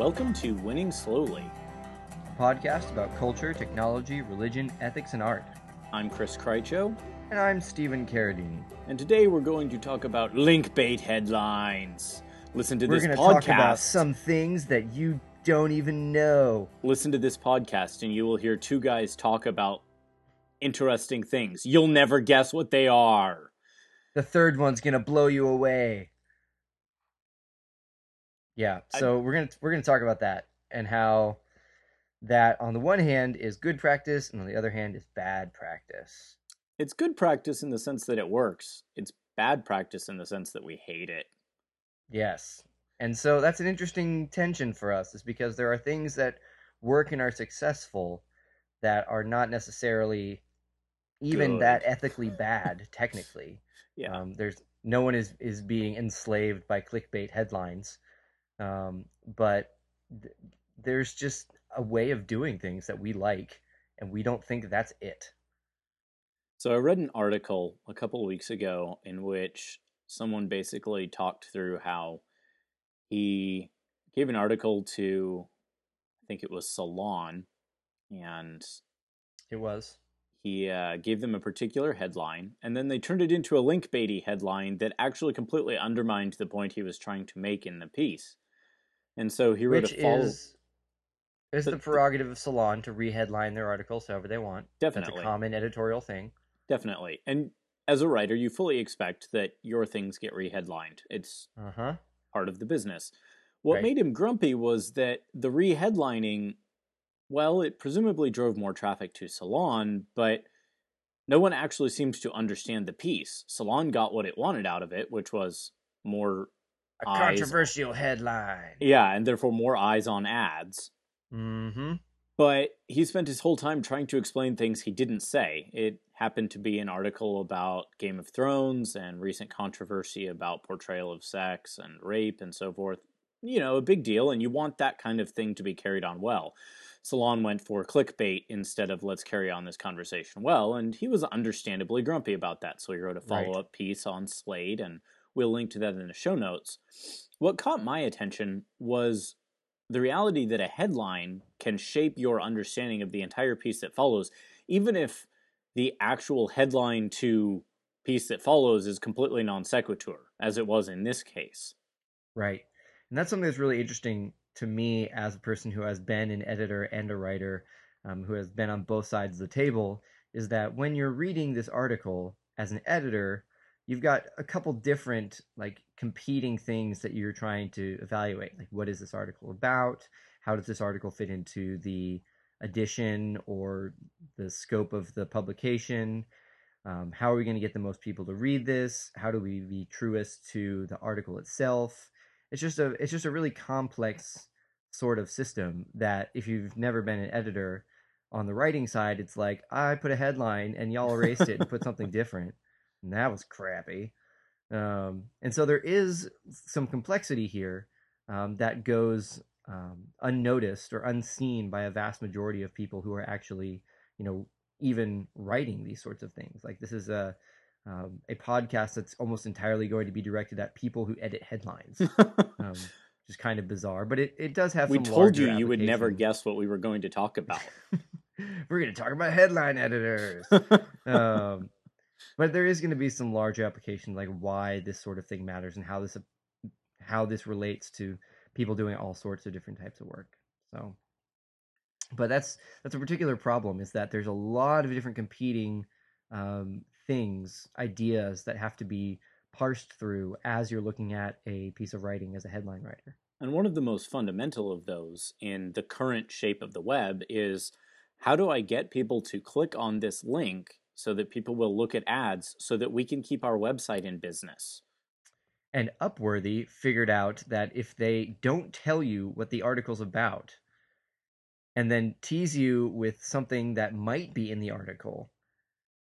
Welcome to Winning Slowly. a podcast about culture, technology, religion, ethics, and art. I'm Chris Krycho, And I'm Stephen Carradini. and today we're going to talk about link bait headlines. Listen to We're this going to podcast. talk about some things that you don't even know. Listen to this podcast, and you will hear two guys talk about interesting things. You'll never guess what they are. The third one's going to blow you away. Yeah, so we're going to we're to talk about that and how that on the one hand is good practice and on the other hand is bad practice. It's good practice in the sense that it works. It's bad practice in the sense that we hate it. Yes. And so that's an interesting tension for us, is because there are things that work and are successful that are not necessarily even Good. that ethically bad, technically. Yeah. Um, there's no one is is being enslaved by clickbait headlines, um, but th- there's just a way of doing things that we like, and we don't think that's it. So I read an article a couple of weeks ago in which someone basically talked through how he gave an article to I think it was Salon and It was he uh, gave them a particular headline and then they turned it into a link baity headline that actually completely undermined the point he was trying to make in the piece. And so he wrote which a follow is is the- the prerogative of Salon to reheadline their articles however they want. That's definitely a common editorial thing. definitely. And as a writer, you fully expect that your things get reheadlined. It's Uh huh. part of the business. What Right. made him grumpy was that the reheadlining, well, it presumably drove more traffic to Salon, but no one actually seems to understand the piece. Salon got what it wanted out of it, which was more, A controversial headline. yeah, and therefore more eyes on ads. Mm-hmm. But he spent his whole time trying to explain things he didn't say. It happened to be an article about Game of Thrones and recent controversy about portrayal of sex and rape and so forth. You know, a big deal, and you want that kind of thing to be carried on well. Salon went for clickbait instead of let's carry on this conversation well, and he was understandably grumpy about that. So he wrote a follow up piece on Slate, and we'll link to that in the show notes. What caught my attention was the reality that a headline can shape your understanding of the entire piece that follows, even if the actual headline to piece that follows is completely non sequitur, as it was in this case. Right. And that's something that's really interesting to me as a person who has been an editor and a writer, um, who has been on both sides of the table, is that when you're reading this article as an editor, you've got a couple different like competing things that you're trying to evaluate. Like what is this article about? How does this article fit into the edition or the scope of the publication? Um, how are we going to get the most people to read this? How do we be truest to the article itself? It's just a it's just a really complex sort of system that if you've never been an editor on the writing side, it's like I put a headline and y'all erased it and put something different, and that was crappy. Um, and so there is some complexity here um, that goes um, unnoticed or unseen by a vast majority of people who are actually, you know, even writing these sorts of things. Like this is a um, a podcast that's almost entirely going to be directed at people who edit headlines, um, which is kind of bizarre. But it, it does have. we some told you you would never guess what we were going to talk about. We're going to talk about headline editors. but there is going to be some larger applications, like why this sort of thing matters and how this how this relates to people doing all sorts of different types of work. So, but that's that's a particular problem is that there's a lot of different competing um, things, ideas that have to be parsed through as you're looking at a piece of writing as a headline writer. And one of the most fundamental of those in the current shape of the web is how do I get people to click on this link so that people will look at ads so that we can keep our website in business? And Upworthy figured out that if they don't tell you what the article's about, and then tease you with something that might be in the article,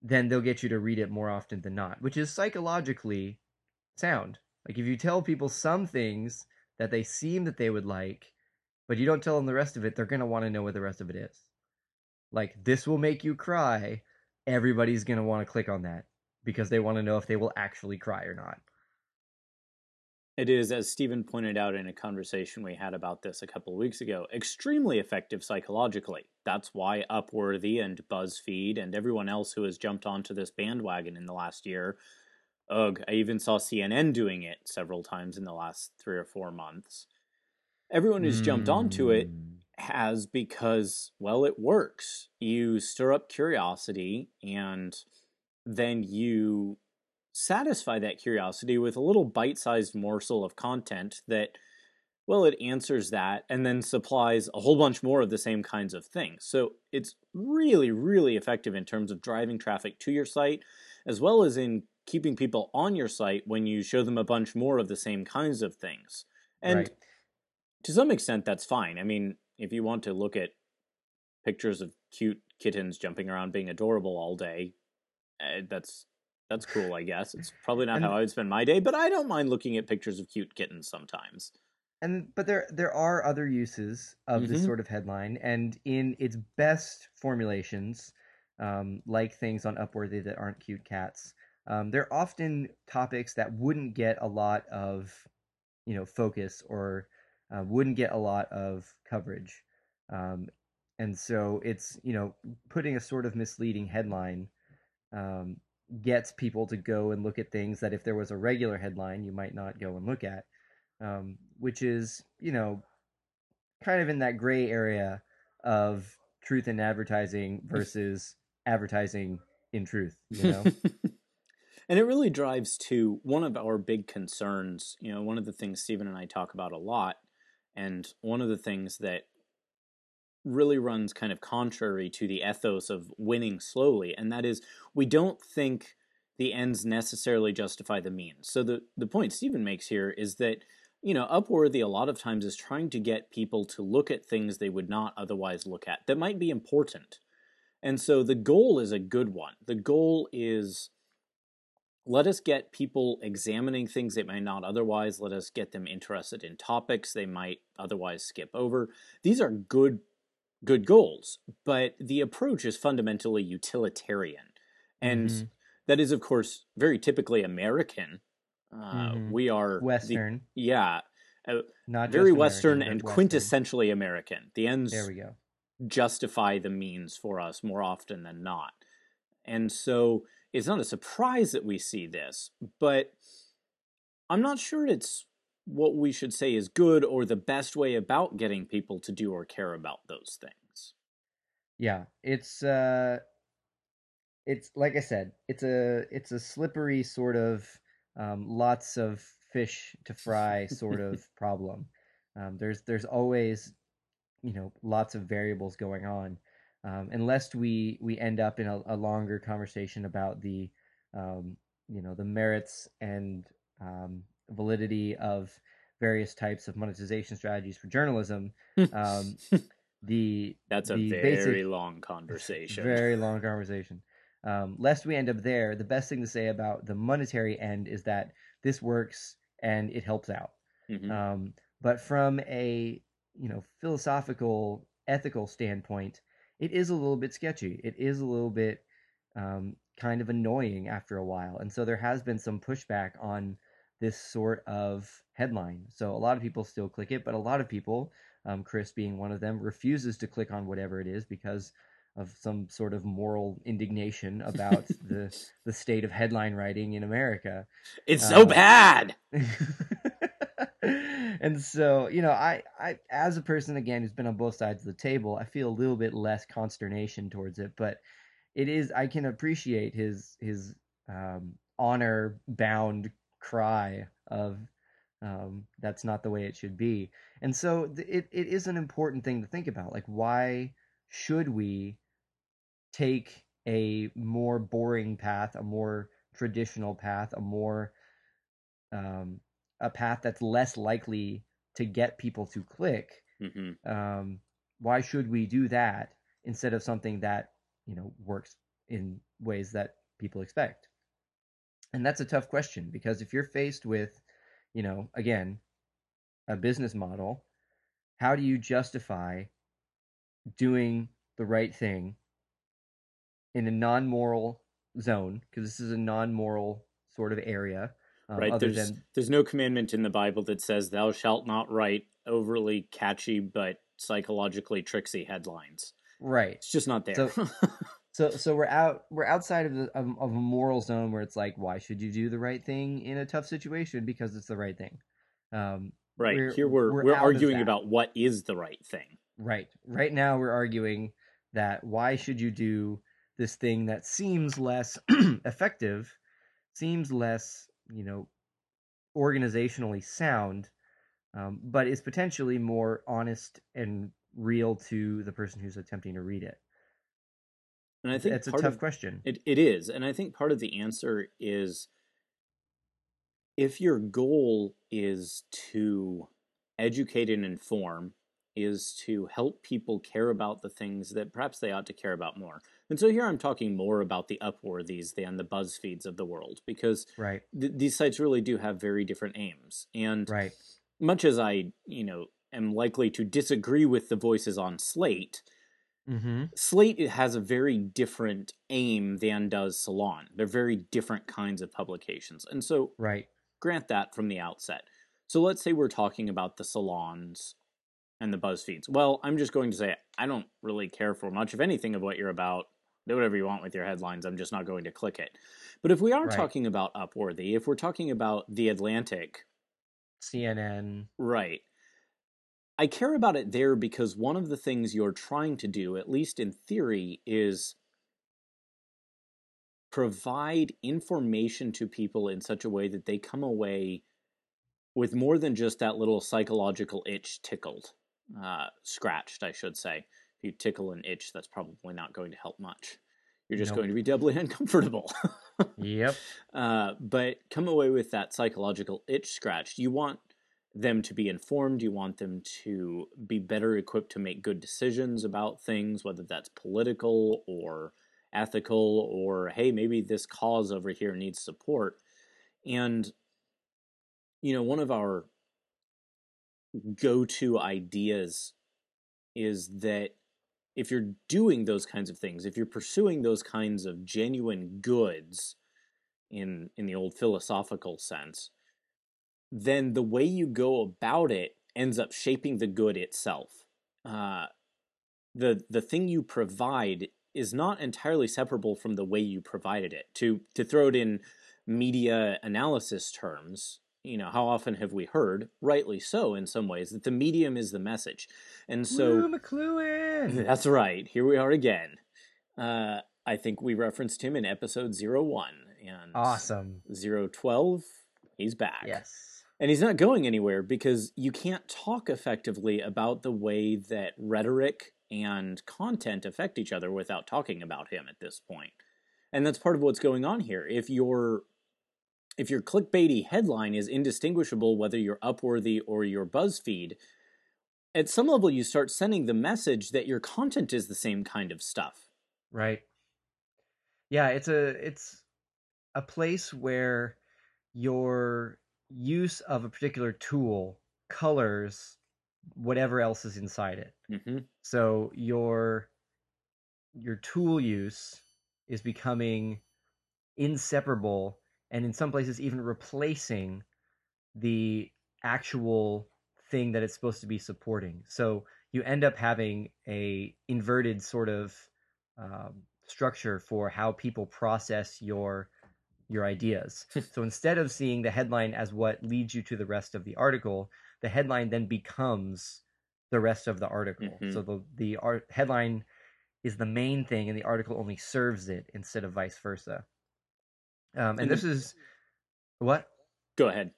then they'll get you to read it more often than not, which is psychologically sound. Like if you tell people some things that they seem that they would like, but you don't tell them the rest of it, they're going to want to know what the rest of it is. Like this will make you cry, everybody's going to want to click on that because they want to know if they will actually cry or not. It is, as Stephen pointed out in a conversation we had about this a couple of weeks ago, extremely effective psychologically. That's why Upworthy and BuzzFeed and everyone else who has jumped onto this bandwagon in the last year. Ugh, I even saw CNN doing it several times in the last three or four months. Everyone who's mm. jumped onto it hmm. Has because, well, it works. You stir up curiosity and then you satisfy that curiosity with a little bite sized morsel of content that, well, it answers that and then supplies a whole bunch more of the same kinds of things. So it's really, really effective in terms of driving traffic to your site, as well as in keeping people on your site when you show them a bunch more of the same kinds of things. And right. to some extent, that's fine. I mean, if you want to look at pictures of cute kittens jumping around being adorable all day, uh, that's that's cool, I guess. It's probably not and, how I would spend my day, but I don't mind looking at pictures of cute kittens sometimes. And but there there are other uses of mm-hmm. this sort of headline, and in its best formulations, um, like things on Upworthy that aren't cute cats, um, they're often topics that wouldn't get a lot of you know focus or uh, wouldn't get a lot of coverage. Um, and so it's you know putting a sort of misleading headline um, gets people to go and look at things that if there was a regular headline you might not go and look at um, which is you know kind of in that gray area of truth in advertising versus advertising in truth you know and it really drives to one of our big concerns you know one of the things stephen and i talk about a lot and one of the things that really runs kind of contrary to the ethos of winning slowly, and that is we don't think the ends necessarily justify the means. So the the point Stephen makes here is that you know Upworthy a lot of times is trying to get people to look at things they would not otherwise look at that might be important. And so the goal is a good one. The goal is let us get people examining things they might not otherwise. Let us get them interested in topics they might otherwise skip over. These are good good goals, but the approach is fundamentally utilitarian. And mm-hmm. that is, of course, very typically American. Uh, mm-hmm. We are Western. The, yeah. Uh, Not very Western and Western. quintessentially American. The ends there we go. justify the means for us more often than not. And so it's not a surprise that we see this, but I'm not sure it's what we should say is good or the best way about getting people to do or care about those things. Yeah, it's uh it's like I said, it's a it's a slippery sort of um, lots of fish to fry sort of problem. Um, there's there's always you know lots of variables going on, um, unless we we end up in a, a longer conversation about the um, you know the merits and um, validity of various types of monetization strategies for journalism. Um, the that's a very basic, long conversation. Very long conversation. Um, lest we end up there, the best thing to say about the monetary end is that this works and it helps out. Mm-hmm. Um, but from a you know philosophical, ethical standpoint, it is a little bit sketchy. It is a little bit um, kind of annoying after a while, and so there has been some pushback on this sort of headline. So a lot of people still click it, but a lot of people, um, Chris being one of them, refuses to click on whatever it is because of some sort of moral indignation about the the state of headline writing in America. It's so um, bad. and so, you know, I, I as a person again who's been on both sides of the table, I feel a little bit less consternation towards it, but it is I can appreciate his his um, honor bound cry of um, that's not the way it should be. And so th- it, it is an important thing to think about. Like, why should we take a more boring path, a more traditional path, a more um, a path that's less likely to get people to click? Mm-hmm. Um, why should we do that instead of something that you know works in ways that people expect? And that's a tough question because if you're faced with, you know, again, a business model, how do you justify doing the right thing in a non moral zone? Because this is a non moral sort of area. Um, right. There's than there's no commandment in the Bible that says thou shalt not write overly catchy but psychologically tricksy headlines. right. It's just not there. So- So so we're out we're outside of the of, of a moral zone where it's like why should you do the right thing in a tough situation because it's the right thing. Um, right. We're- Here we're we're we're, arguing about what is the right thing. Right. Right now, we're arguing that why should you do this thing that seems less effective, seems less, you know, organizationally sound, um, but is potentially more honest and real to the person who's attempting to read it. And I think It's a tough of, question. It it is, and I think part of the answer is if your goal is to educate and inform, is to help people care about the things that perhaps they ought to care about more. And so here I'm talking more about the Upworthies than the BuzzFeeds of the world, because Right. th- these sites really do have very different aims. And Right. much as I, you know, am likely to disagree with the voices on Slate, Mm-hmm. Slate has a very different aim than does Salon. They're very different kinds of publications. And so Right. grant that from the outset. So let's say we're talking about the salons and the BuzzFeeds. Well, I'm just going to say I don't really care for much of anything of what you're about. Do whatever you want with your headlines. I'm just not going to click it. But if we are Right. talking about Upworthy, if we're talking about The Atlantic, CNN. Right. I care about it there because one of the things you're trying to do, at least in theory, is provide information to people in such a way that they come away with more than just that little psychological itch tickled, uh, scratched, I should say. If you tickle an itch, that's probably not going to help much. You're just Nope. going to be doubly uncomfortable. Yep. Uh, but come away with that psychological itch scratched. You want them to be informed. You want them to be better equipped to make good decisions about things, whether that's political or ethical, or hey, maybe this cause over here needs support. And, you know, one of our go to ideas is that if you're doing those kinds of things, if you're pursuing those kinds of genuine goods in in the old philosophical sense, then the way you go about it ends up shaping the good itself. Uh, the the thing you provide is not entirely separable from the way you provided it. To to throw it in media analysis terms, you know, how often have we heard, rightly so in some ways, that the medium is the message. And so McLuhan. that's right. Here we are again. Uh, I think we referenced him in episode 01 and Awesome. 012. He's back. Yes. And he's not going anywhere because you can't talk effectively about the way that rhetoric and content affect each other without talking about him at this point. And that's part of what's going on here. If your if your clickbaity headline is indistinguishable whether you're Upworthy or your BuzzFeed, at some level you start sending the message that your content is the same kind of stuff. Right. Yeah, it's a it's a place where your use of a particular tool colors whatever else is inside it. hmm So your your tool use is becoming inseparable and in some places even replacing the actual thing that it's supposed to be supporting. So you end up having a inverted sort of um, structure for how people process your your ideas. so instead of seeing the headline as what leads you to the rest of the article, the headline then becomes the rest of the article. Mhm. So the the art headline is the main thing, and the article only serves it instead of vice versa. Um, and, And this the- is what Go ahead.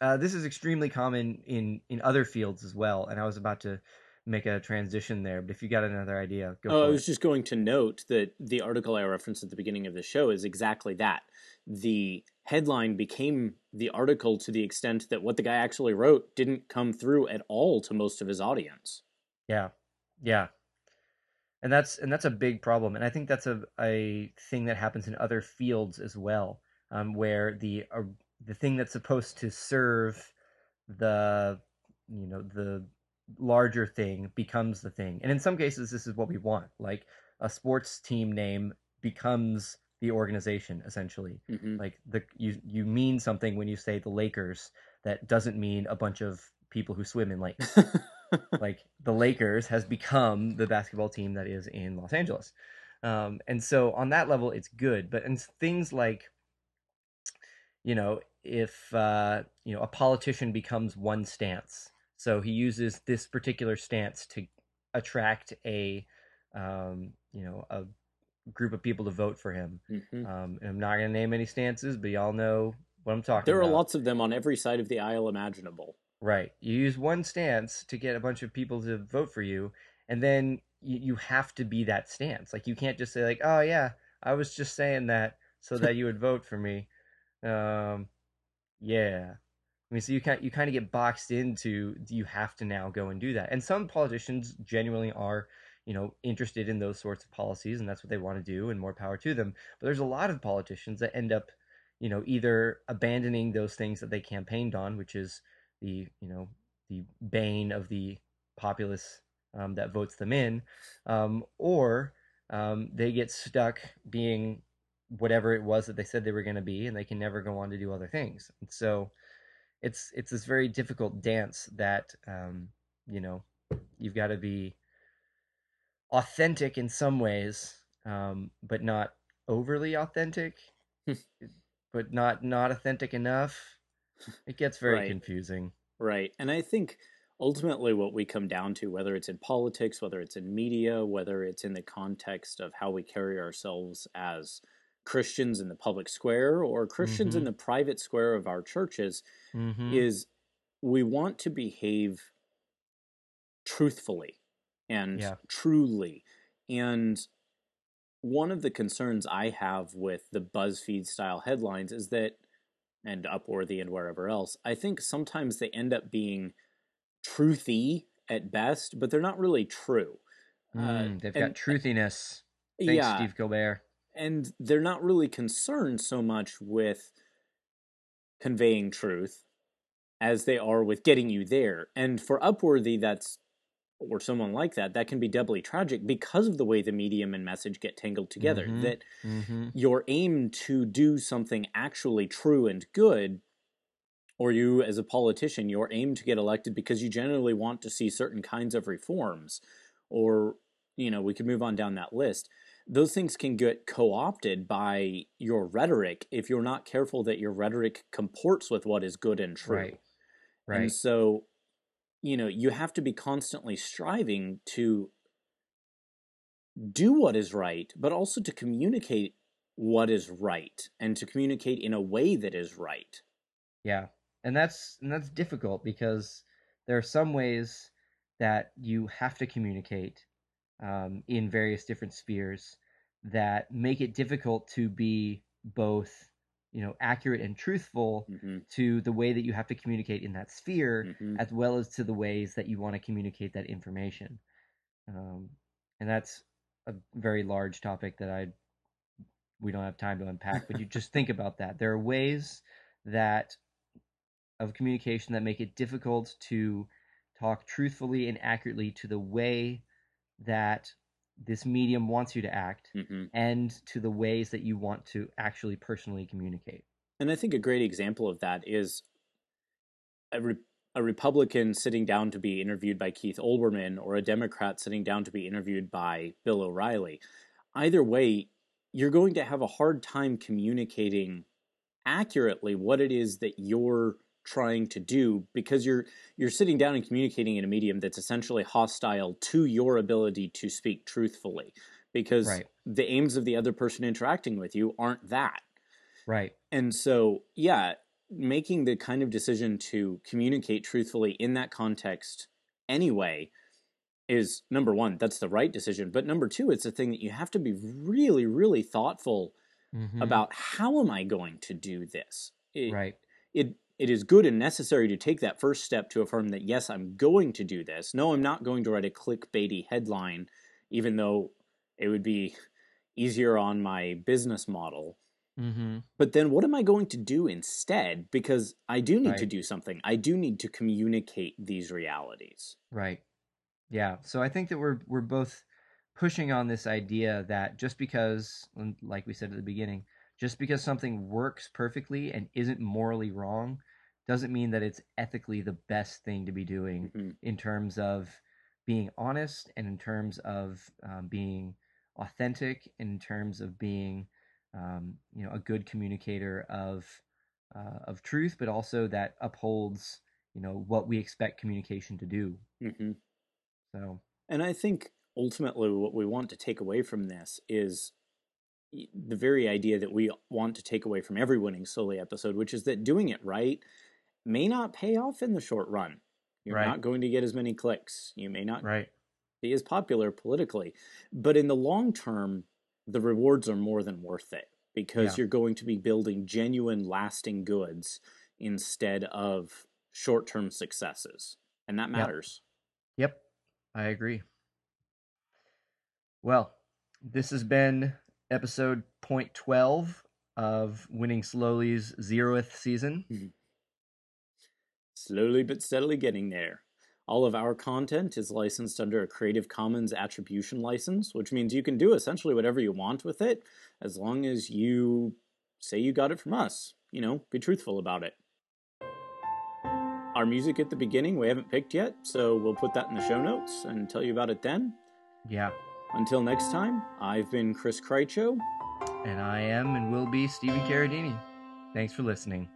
uh, this is extremely common in in other fields as well. And I was about to make a transition there, but if you got another idea, go Oh, I was it. just going to note that the article I referenced at the beginning of the show is exactly that. The headline became the article to the extent that what the guy actually wrote didn't come through at all to most of his audience. Yeah, yeah, and that's and that's a big problem, and I think that's a a thing that happens in other fields as well, um, where the uh, the thing that's supposed to serve the you know the larger thing becomes the thing, and in some cases this is what we want, like a sports team name becomes the organization essentially. Mhm. Like the you you mean something when you say the Lakers that doesn't mean a bunch of people who swim in lakes. like the Lakers has become the basketball team that is in Los Angeles. Um, and so on that level, it's good. But in things like, you know, if uh, you know a politician becomes one stance, so he uses this particular stance to attract a, um, you know, a group of people to vote for him. Mhm. Um, and I'm not going to name any stances, but y'all know what I'm talking There are lots of them on every side of the aisle imaginable. Right. You use one stance to get a bunch of people to vote for you, and then you, you have to be that stance. Like you can't just say like, "Oh yeah, I was just saying that so that you would vote for me." Um, yeah. I mean, so you kind you kind of get boxed into you have to now go and do that. And some politicians genuinely are, you know, interested in those sorts of policies, and that's what they want to do, and more power to them. But there's a lot of politicians that end up, you know, either abandoning those things that they campaigned on, which is the you know the bane of the populace um, that votes them in, um, or um, they get stuck being whatever it was that they said they were going to be, and they can never go on to do other things. And so it's it's this very difficult dance that um, you know you've got to be authentic in some ways, um, but not overly authentic, but not not authentic enough. It gets very Right. confusing. Right. And I think ultimately what we come down to, whether it's in politics, whether it's in media, whether it's in the context of how we carry ourselves as Christians in the public square or Christians in Mhm. the private square of our churches, Mm-hmm. is we want to behave truthfully and Yeah. truly. And one of the concerns I have with the BuzzFeed style headlines is that, and Upworthy and wherever else, I think sometimes they end up being truthy at best, but they're not really true. Mm, they've got uh, truthiness. Thanks, yeah, Stephen Colbert. and they're not really concerned so much with conveying truth as they are with getting you there. And for Upworthy, that's or someone like that, that can be doubly tragic because of the way the medium and message get tangled together. Mhm. That Mm-hmm. your aim to do something actually true and good, or you as a politician, your aim to get elected because you generally want to see certain kinds of reforms, or you know, we could move on down that list. Those things can get co opted by your rhetoric if you're not careful that your rhetoric comports with what is good and true. Right. Right. And so, you know, you have to be constantly striving to do what is right, but also to communicate what is right and to communicate in a way that is right. Yeah, and that's and that's difficult because there are some ways that you have to communicate um, in various different spheres that make it difficult to be both, you know, accurate and truthful hmm to the way that you have to communicate in that sphere, hmm as well as to the ways that you want to communicate that information. Um, and that's a very large topic that I we don't have time to unpack. But you just think about that. There are ways that of communication that make it difficult to talk truthfully and accurately to the way that this medium wants you to act hmm and to the ways that you want to actually personally communicate. And I think a great example of that is a, re- a Republican sitting down to be interviewed by Keith Olbermann or a Democrat sitting down to be interviewed by Bill O'Reilly. Either way, you're going to have a hard time communicating accurately what it is that you're trying to do because you're you're sitting down and communicating in a medium that's essentially hostile to your ability to speak truthfully because Right. the aims of the other person interacting with you aren't that Right. and so, yeah, making the kind of decision to communicate truthfully in that context anyway is number one, that's the right decision. But number two, it's a thing that you have to be really, really thoughtful Mhm. about how am I going to do this? It, right. it it is good and necessary to take that first step to affirm that yes, I'm going to do this. No, I'm not going to write a clickbaity headline, even though it would be easier on my business model. Mm-hmm. But then what am I going to do instead? Because I do need to do something. I do need to communicate these realities. Right. Yeah. So I think that we're we're both pushing on this idea that just because, like we said at the beginning, just because something works perfectly and isn't morally wrong doesn't mean that it's ethically the best thing to be doing mm-hmm. in terms of being honest and in terms of um, being authentic in terms of being um, you know a good communicator of uh, of truth but also that upholds you know what we expect communication to do mm-hmm. so and i think ultimately what we want to take away from this is the very idea that we want to take away from every winning slowly episode which is that doing it right may not pay off in the short run you're right. not going to get as many clicks you may not right. be as popular politically but in the long term the rewards are more than worth it because yeah. you're going to be building genuine lasting goods instead of short-term successes and that matters yep, yep. i agree well this has been episode point 12 of winning slowly's zeroth season mm-hmm. slowly but steadily getting there all of our content is licensed under a Creative Commons Attribution license, which means you can do essentially whatever you want with it as long as you say you got it from us. You know, be truthful about it. Our music at the beginning we haven't picked yet, so we'll put that in the show notes and tell you about it then. Yeah. Until next time, I've been Chris Krycho. And I am and will be Stephen Carradini. Thanks for listening.